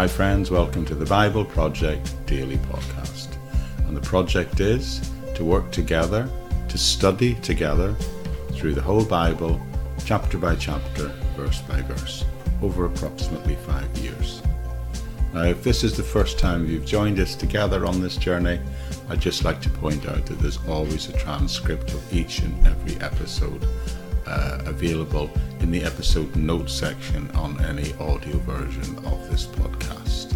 Hi, friends, welcome to the Bible Project Daily Podcast. And the project is to work together, to study together through the whole Bible, chapter by chapter, verse by verse, over approximately five years. Now, if this is the first time you've joined us together on this journey, I'd just like to point out that there's always a transcript of each and every episode uh, available in the episode notes section on any audio version of this podcast.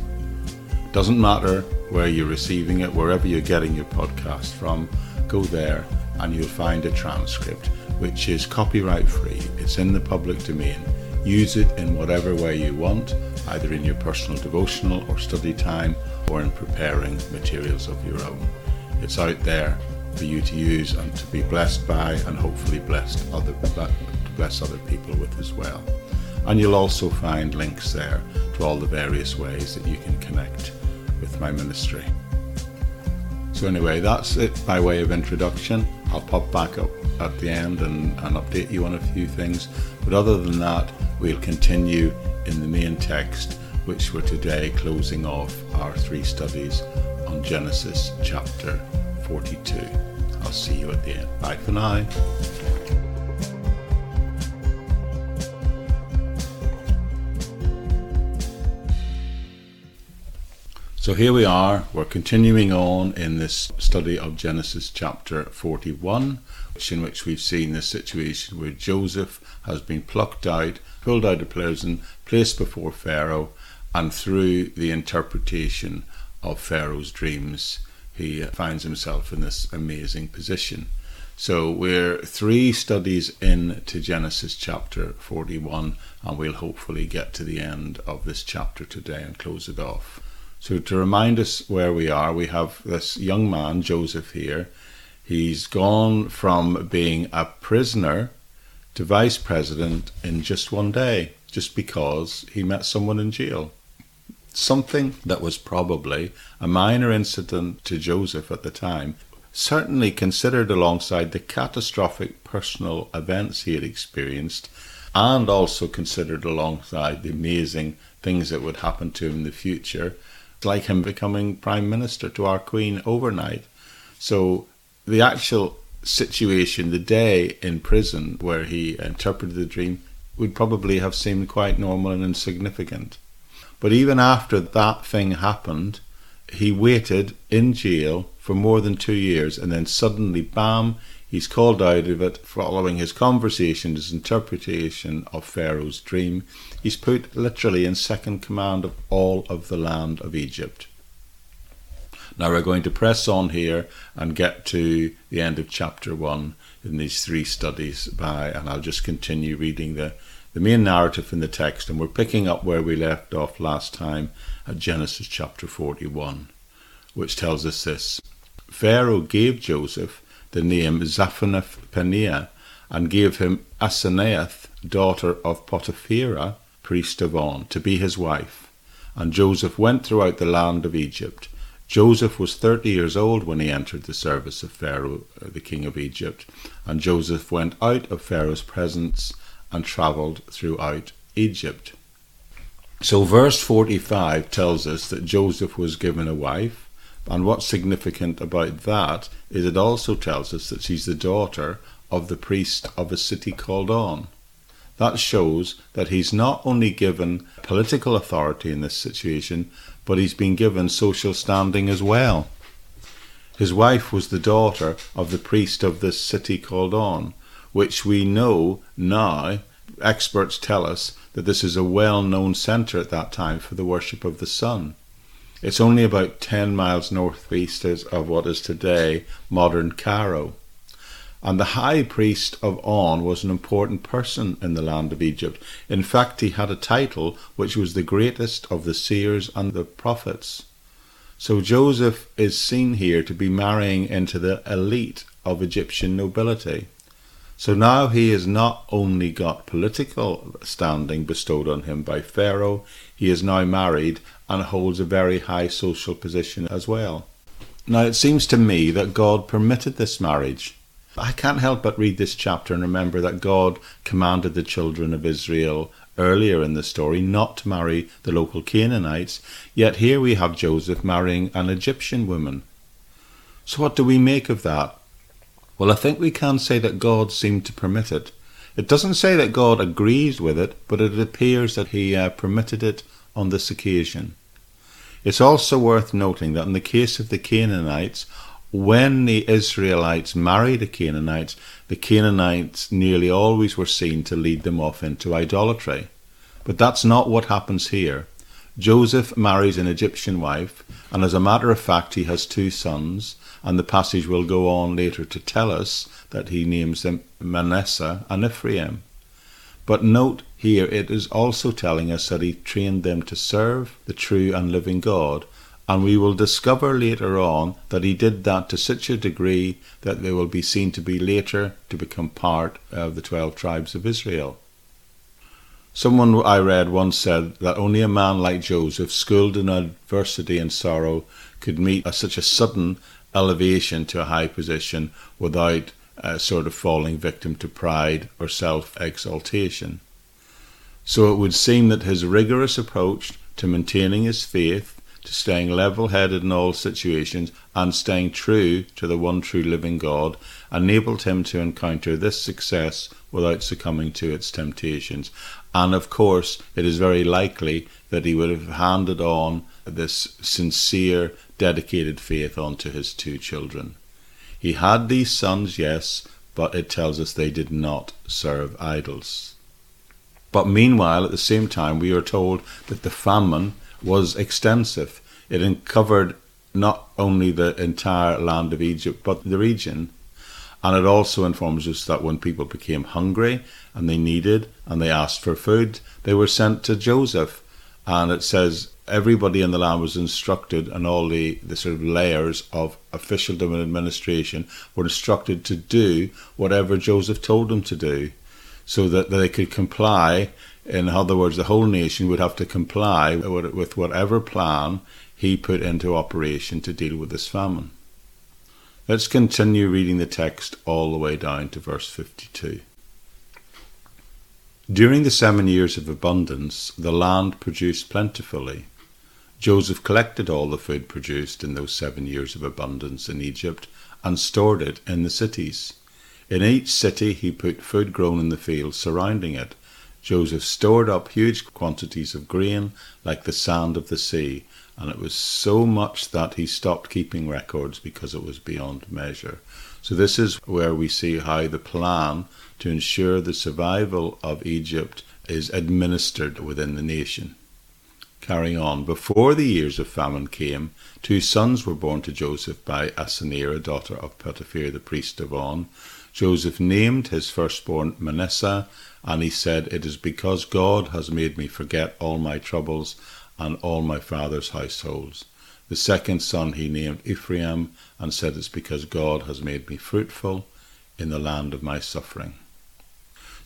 Doesn't matter where you're receiving it, wherever you're getting your podcast from, go there and you'll find a transcript which is copyright free. It's in the public domain. Use it in whatever way you want, either in your personal devotional or study time or in preparing materials of your own. It's out there for you to use and to be blessed by and hopefully blessed other bless other people with as well. And you'll also find links there to all the various ways that you can connect with my ministry. So anyway, that's it by way of introduction. I'll pop back up at the end and, and update you on a few things. But other than that, we'll continue in the main text, which we're today closing off our three studies on Genesis chapter 42. I'll see you at the end. Bye for now. So here we are, we're continuing on in this study of Genesis chapter 41, in which we've seen this situation where Joseph has been plucked out, pulled out of prison, placed before Pharaoh, and through the interpretation of Pharaoh's dreams, he finds himself in this amazing position. So we're three studies in to Genesis chapter 41, and we'll hopefully get to the end of this chapter today and close it off. So, to remind us where we are, we have this young man, Joseph, here. He's gone from being a prisoner to vice president in just one day, just because he met someone in jail. Something that was probably a minor incident to Joseph at the time, certainly considered alongside the catastrophic personal events he had experienced, and also considered alongside the amazing things that would happen to him in the future like him becoming prime minister to our queen overnight. So the actual situation, the day in prison where he interpreted the dream, would probably have seemed quite normal and insignificant. But even after that thing happened, he waited in jail for more than two years, and then suddenly, bam, he's called out of it following his conversation, his interpretation of Pharaoh's dream. He's put literally in second command of all of the land of Egypt. Now we're going to press on here and get to the end of chapter 1 in these three studies by, and I'll just continue reading the, the main narrative in the text, and we're picking up where we left off last time at Genesis chapter 41, which tells us this Pharaoh gave Joseph the name Zaphenath Paneah and gave him Asenath, daughter of Potipherah, priest of On, to be his wife. And Joseph went throughout the land of Egypt. Joseph was thirty years old when he entered the service of Pharaoh, uh, the king of Egypt. And Joseph went out of Pharaoh's presence and travelled throughout Egypt. So, verse 45 tells us that Joseph was given a wife. And what's significant about that is it also tells us that she's the daughter of the priest of a city called On. That shows that he's not only given political authority in this situation, but he's been given social standing as well. His wife was the daughter of the priest of this city called On, which we know now, experts tell us, that this is a well known centre at that time for the worship of the sun. It's only about 10 miles northeast of what is today modern Cairo. And the high priest of On was an important person in the land of Egypt. In fact, he had a title which was the greatest of the seers and the prophets. So Joseph is seen here to be marrying into the elite of Egyptian nobility. So now he has not only got political standing bestowed on him by Pharaoh, he is now married and holds a very high social position as well. Now it seems to me that God permitted this marriage I can't help but read this chapter and remember that God commanded the children of Israel earlier in the story not to marry the local Canaanites, yet here we have Joseph marrying an Egyptian woman. So, what do we make of that? Well, I think we can say that God seemed to permit it. It doesn't say that God agrees with it, but it appears that He uh, permitted it on this occasion. It's also worth noting that in the case of the Canaanites, when the Israelites married the Canaanites, the Canaanites nearly always were seen to lead them off into idolatry. But that's not what happens here. Joseph marries an Egyptian wife, and as a matter of fact, he has two sons, and the passage will go on later to tell us that he names them Manasseh and Ephraim. But note here it is also telling us that he trained them to serve the true and living God, and we will discover later on that he did that to such a degree that they will be seen to be later to become part of the 12 tribes of Israel. Someone I read once said that only a man like Joseph, schooled in adversity and sorrow, could meet a, such a sudden elevation to a high position without a sort of falling victim to pride or self exaltation. So it would seem that his rigorous approach to maintaining his faith to staying level headed in all situations and staying true to the one true living God enabled him to encounter this success without succumbing to its temptations. And of course, it is very likely that he would have handed on this sincere, dedicated faith onto his two children. He had these sons, yes, but it tells us they did not serve idols. But meanwhile, at the same time, we are told that the famine was extensive. It covered not only the entire land of Egypt, but the region. And it also informs us that when people became hungry and they needed and they asked for food, they were sent to Joseph. And it says everybody in the land was instructed, and all the, the sort of layers of officialdom and administration were instructed to do whatever Joseph told them to do so that they could comply in other words, the whole nation would have to comply with whatever plan he put into operation to deal with this famine. Let's continue reading the text all the way down to verse 52. During the seven years of abundance, the land produced plentifully. Joseph collected all the food produced in those seven years of abundance in Egypt and stored it in the cities. In each city he put food grown in the fields surrounding it Joseph stored up huge quantities of grain like the sand of the sea, and it was so much that he stopped keeping records because it was beyond measure. So, this is where we see how the plan to ensure the survival of Egypt is administered within the nation. Carrying on, before the years of famine came, two sons were born to Joseph by Asenath, a daughter of Potiphar, the priest of On. Joseph named his firstborn Manasseh, and he said, It is because God has made me forget all my troubles and all my father's households. The second son he named Ephraim, and said, It's because God has made me fruitful in the land of my suffering.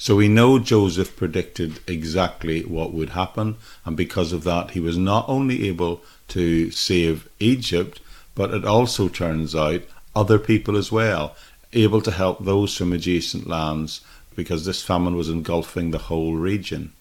So we know Joseph predicted exactly what would happen, and because of that, he was not only able to save Egypt, but it also turns out other people as well able to help those from adjacent lands because this famine was engulfing the whole region.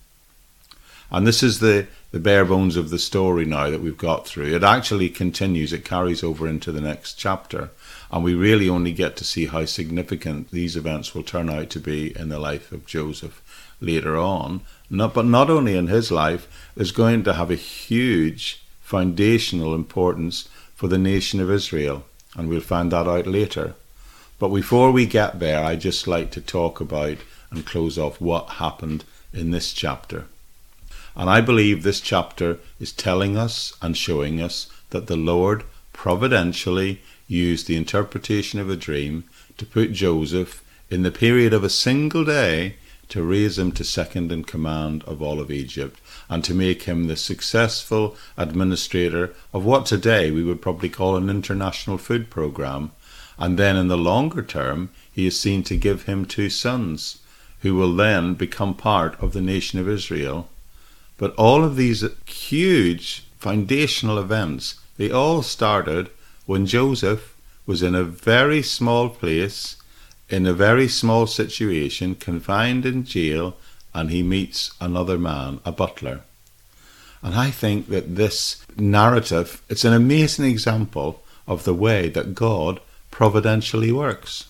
And this is the, the bare bones of the story now that we've got through. It actually continues, it carries over into the next chapter. And we really only get to see how significant these events will turn out to be in the life of Joseph later on. Not, but not only in his life, is going to have a huge foundational importance for the nation of Israel. And we'll find that out later. But before we get there, I'd just like to talk about and close off what happened in this chapter. And I believe this chapter is telling us and showing us that the Lord providentially used the interpretation of a dream to put Joseph in the period of a single day to raise him to second in command of all of Egypt and to make him the successful administrator of what today we would probably call an international food program and then in the longer term, he is seen to give him two sons, who will then become part of the nation of Israel. But all of these huge foundational events, they all started when Joseph was in a very small place, in a very small situation, confined in jail, and he meets another man, a butler. And I think that this narrative, it's an amazing example of the way that God providentially works.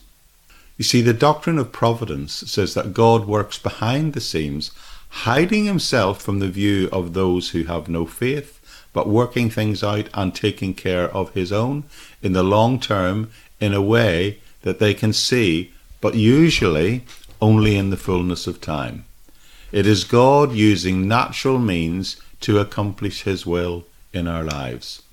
You see, the doctrine of providence says that God works behind the scenes, hiding himself from the view of those who have no faith, but working things out and taking care of his own in the long term in a way that they can see, but usually only in the fullness of time. It is God using natural means to accomplish his will in our lives.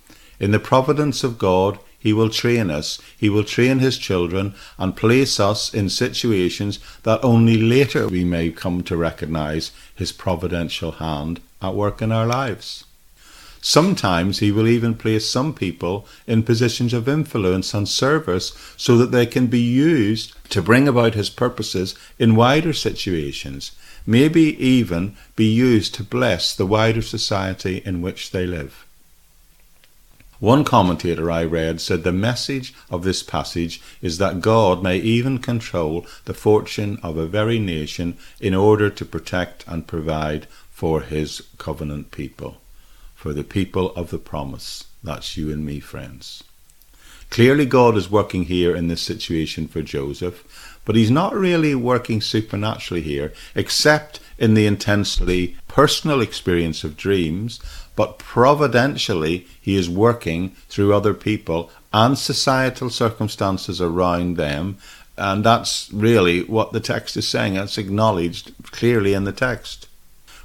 In the providence of God, he will train us, He will train His children, and place us in situations that only later we may come to recognize His providential hand at work in our lives. Sometimes He will even place some people in positions of influence and service so that they can be used to bring about His purposes in wider situations, maybe even be used to bless the wider society in which they live. One commentator I read said the message of this passage is that God may even control the fortune of a very nation in order to protect and provide for his covenant people, for the people of the promise. That's you and me, friends. Clearly, God is working here in this situation for Joseph, but he's not really working supernaturally here, except in the intensely personal experience of dreams but providentially he is working through other people and societal circumstances around them. And that's really what the text is saying. It's acknowledged clearly in the text.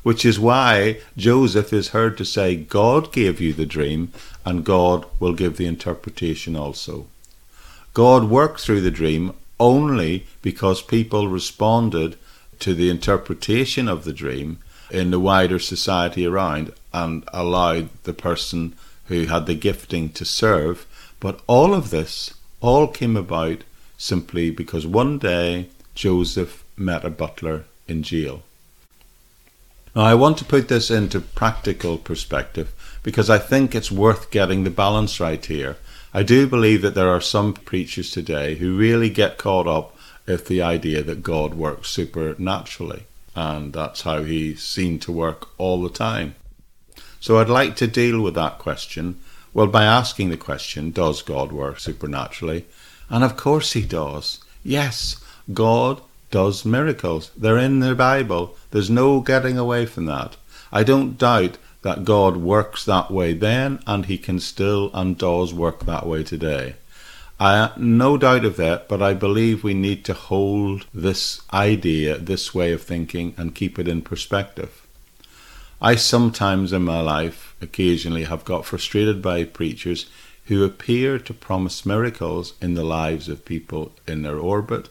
Which is why Joseph is heard to say, God gave you the dream, and God will give the interpretation also. God worked through the dream only because people responded to the interpretation of the dream in the wider society around and allowed the person who had the gifting to serve. But all of this all came about simply because one day Joseph met a butler in jail. Now, I want to put this into practical perspective because I think it's worth getting the balance right here. I do believe that there are some preachers today who really get caught up with the idea that God works supernaturally and that's how he seen to work all the time. So I'd like to deal with that question, well, by asking the question, does God work supernaturally? And of course he does. Yes, God does miracles. They're in the Bible. There's no getting away from that. I don't doubt that God works that way then, and he can still and does work that way today. I no doubt of that, but I believe we need to hold this idea, this way of thinking, and keep it in perspective. I sometimes in my life, occasionally, have got frustrated by preachers who appear to promise miracles in the lives of people in their orbit,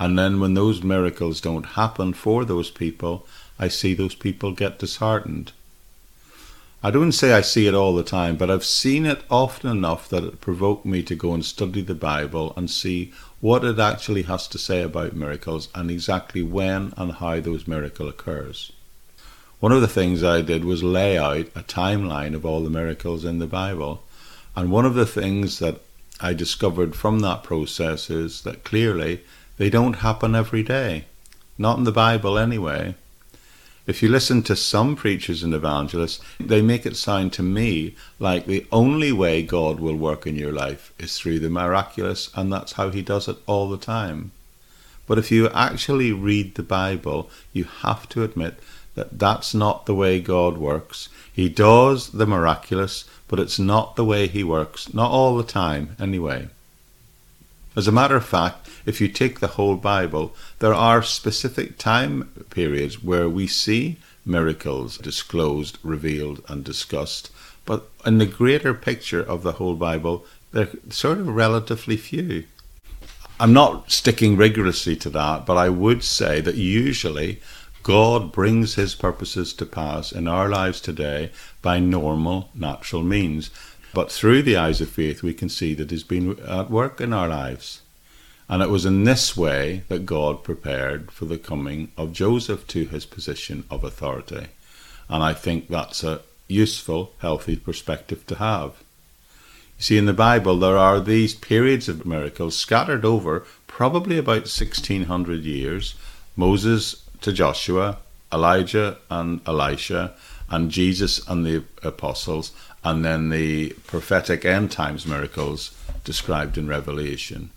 and then when those miracles don't happen for those people, I see those people get disheartened. I don't say I see it all the time, but I've seen it often enough that it provoked me to go and study the Bible and see what it actually has to say about miracles and exactly when and how those miracles occurs. One of the things I did was lay out a timeline of all the miracles in the Bible. And one of the things that I discovered from that process is that clearly they don't happen every day. Not in the Bible anyway. If you listen to some preachers and evangelists, they make it sound to me like the only way God will work in your life is through the miraculous, and that's how He does it all the time. But if you actually read the Bible, you have to admit that that's not the way God works. He does the miraculous, but it's not the way He works, not all the time, anyway. As a matter of fact, if you take the whole Bible, there are specific time periods where we see miracles disclosed, revealed, and discussed. But in the greater picture of the whole Bible, they're sort of relatively few. I'm not sticking rigorously to that, but I would say that usually God brings his purposes to pass in our lives today by normal, natural means. But through the eyes of faith, we can see that He's been at work in our lives. And it was in this way that God prepared for the coming of Joseph to his position of authority. And I think that's a useful, healthy perspective to have. You see, in the Bible, there are these periods of miracles scattered over probably about 1600 years Moses to Joshua, Elijah and Elisha, and Jesus and the apostles, and then the prophetic end times miracles described in Revelation.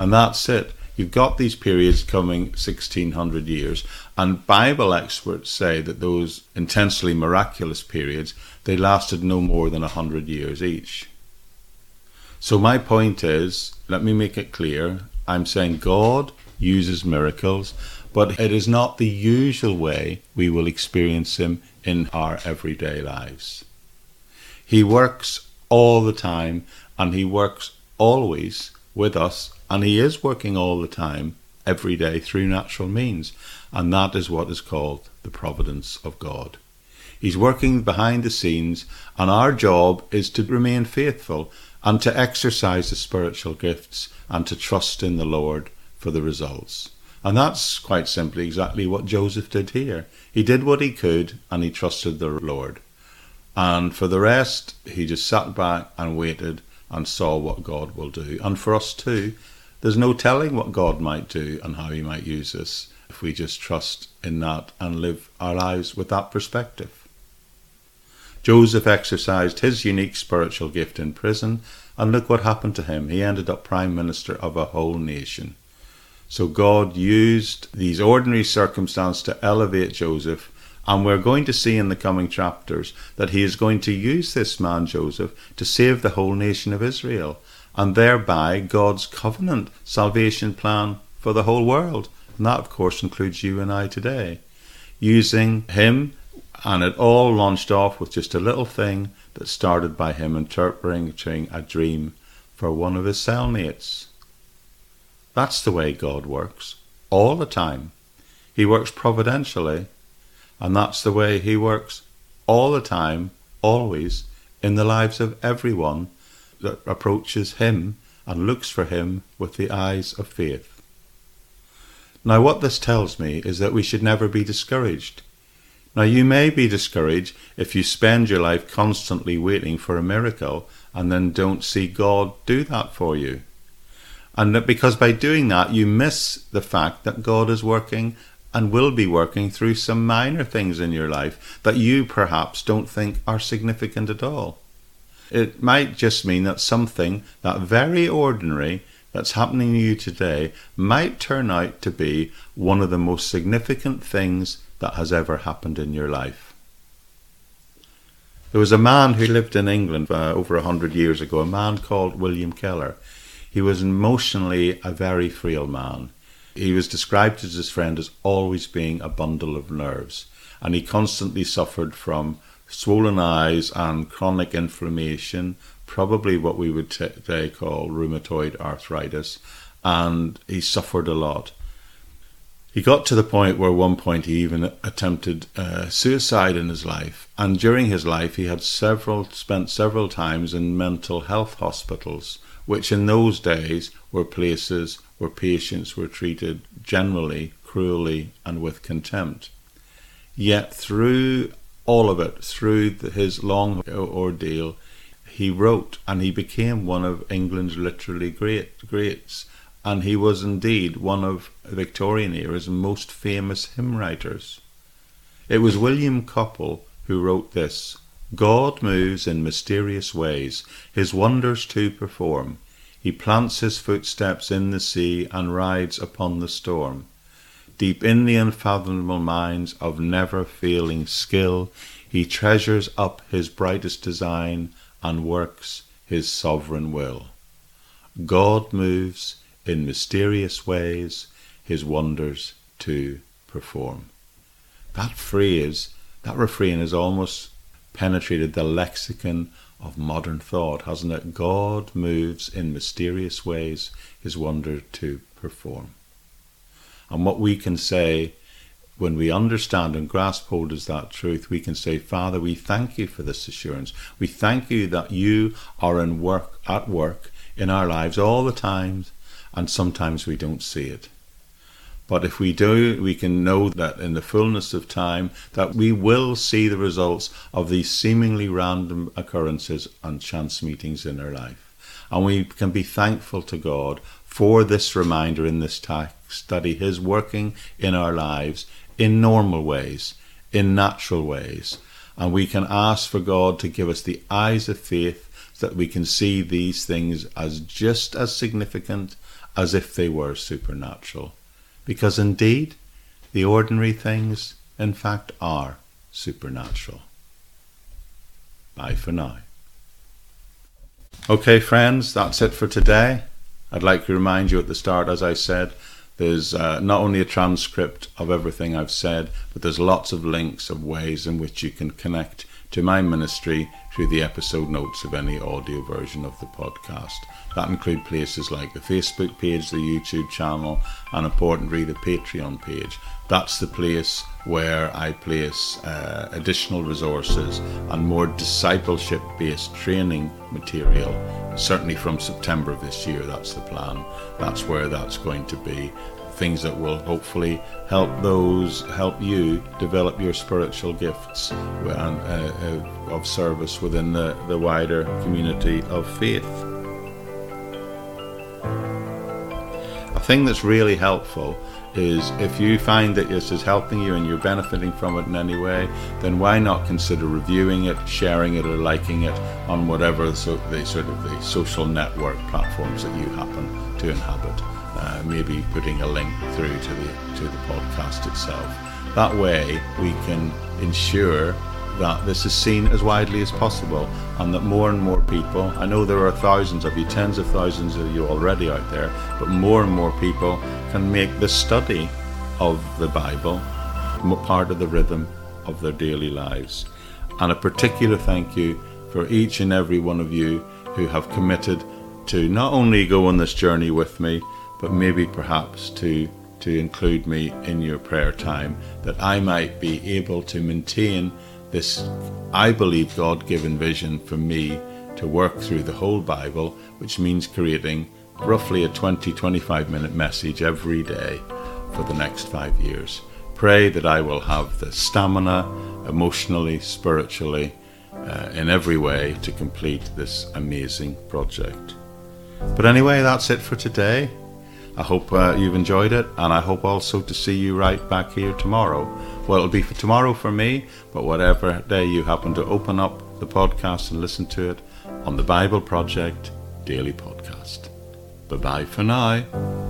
And that's it. You've got these periods coming 1600 years, and Bible experts say that those intensely miraculous periods they lasted no more than 100 years each. So my point is, let me make it clear, I'm saying God uses miracles, but it is not the usual way we will experience him in our everyday lives. He works all the time and he works always with us and he is working all the time every day through natural means and that is what is called the providence of God. He's working behind the scenes and our job is to remain faithful and to exercise the spiritual gifts and to trust in the Lord for the results. And that's quite simply exactly what Joseph did here. He did what he could and he trusted the Lord. And for the rest, he just sat back and waited and saw what God will do. And for us too, there's no telling what God might do and how he might use us if we just trust in that and live our lives with that perspective. Joseph exercised his unique spiritual gift in prison, and look what happened to him. He ended up prime minister of a whole nation. So God used these ordinary circumstances to elevate Joseph. And we're going to see in the coming chapters that he is going to use this man, Joseph, to save the whole nation of Israel, and thereby God's covenant salvation plan for the whole world. And that, of course, includes you and I today. Using him, and it all launched off with just a little thing that started by him interpreting a dream for one of his cellmates. That's the way God works all the time. He works providentially, and that's the way He works all the time, always, in the lives of everyone that approaches Him and looks for Him with the eyes of faith. Now, what this tells me is that we should never be discouraged. Now, you may be discouraged if you spend your life constantly waiting for a miracle and then don't see God do that for you. And that because by doing that, you miss the fact that God is working and will be working through some minor things in your life that you perhaps don't think are significant at all. It might just mean that something that very ordinary that's happening to you today might turn out to be one of the most significant things that has ever happened in your life. There was a man who lived in England uh, over a hundred years ago, a man called William Keller. He was emotionally a very frail man. He was described to his friend as always being a bundle of nerves, and he constantly suffered from swollen eyes and chronic inflammation, probably what we would today call rheumatoid arthritis, and he suffered a lot. He got to the point where, one point, he even attempted uh, suicide in his life, and during his life, he had several spent several times in mental health hospitals which in those days were places where patients were treated generally cruelly and with contempt. Yet through all of it, through his long ordeal, he wrote and he became one of England's literally great greats. And he was indeed one of Victorian era's most famous hymn writers. It was William Cowper who wrote this God moves in mysterious ways, his wonders to perform. He plants his footsteps in the sea and rides upon the storm. Deep in the unfathomable minds of never failing skill, he treasures up his brightest design and works his sovereign will. God moves in mysterious ways, his wonders to perform. That phrase, that refrain has almost penetrated the lexicon of modern thought, hasn't it? God moves in mysterious ways his wonder to perform. And what we can say when we understand and grasp hold of that truth, we can say, Father, we thank you for this assurance. We thank you that you are in work at work in our lives all the time, and sometimes we don't see it. But if we do, we can know that in the fullness of time that we will see the results of these seemingly random occurrences and chance meetings in our life. And we can be thankful to God for this reminder in this text that He is working in our lives in normal ways, in natural ways. And we can ask for God to give us the eyes of faith so that we can see these things as just as significant as if they were supernatural. Because indeed, the ordinary things, in fact, are supernatural. Bye for now. Okay, friends, that's it for today. I'd like to remind you at the start, as I said, there's uh, not only a transcript of everything I've said, but there's lots of links of ways in which you can connect to my ministry through the episode notes of any audio version of the podcast. That include places like the Facebook page, the YouTube channel, and important reader Patreon page. That's the place where I place uh, additional resources and more discipleship based training material. Certainly from September of this year, that's the plan. That's where that's going to be. Things that will hopefully help those, help you develop your spiritual gifts and, uh, uh, of service within the, the wider community of faith. A thing that's really helpful is if you find that this is helping you and you're benefiting from it in any way, then why not consider reviewing it, sharing it, or liking it on whatever so the sort of the social network platforms that you happen to inhabit. Uh, maybe putting a link through to the to the podcast itself. That way, we can ensure that this is seen as widely as possible and that more and more people, I know there are thousands of you, tens of thousands of you already out there, but more and more people can make the study of the Bible part of the rhythm of their daily lives. And a particular thank you for each and every one of you who have committed to not only go on this journey with me, but maybe perhaps to to include me in your prayer time that I might be able to maintain this, I believe, God given vision for me to work through the whole Bible, which means creating roughly a 20 25 minute message every day for the next five years. Pray that I will have the stamina, emotionally, spiritually, uh, in every way to complete this amazing project. But anyway, that's it for today. I hope uh, you've enjoyed it, and I hope also to see you right back here tomorrow. Well, it'll be for tomorrow for me, but whatever day you happen to open up the podcast and listen to it on the Bible Project Daily Podcast. Bye bye for now.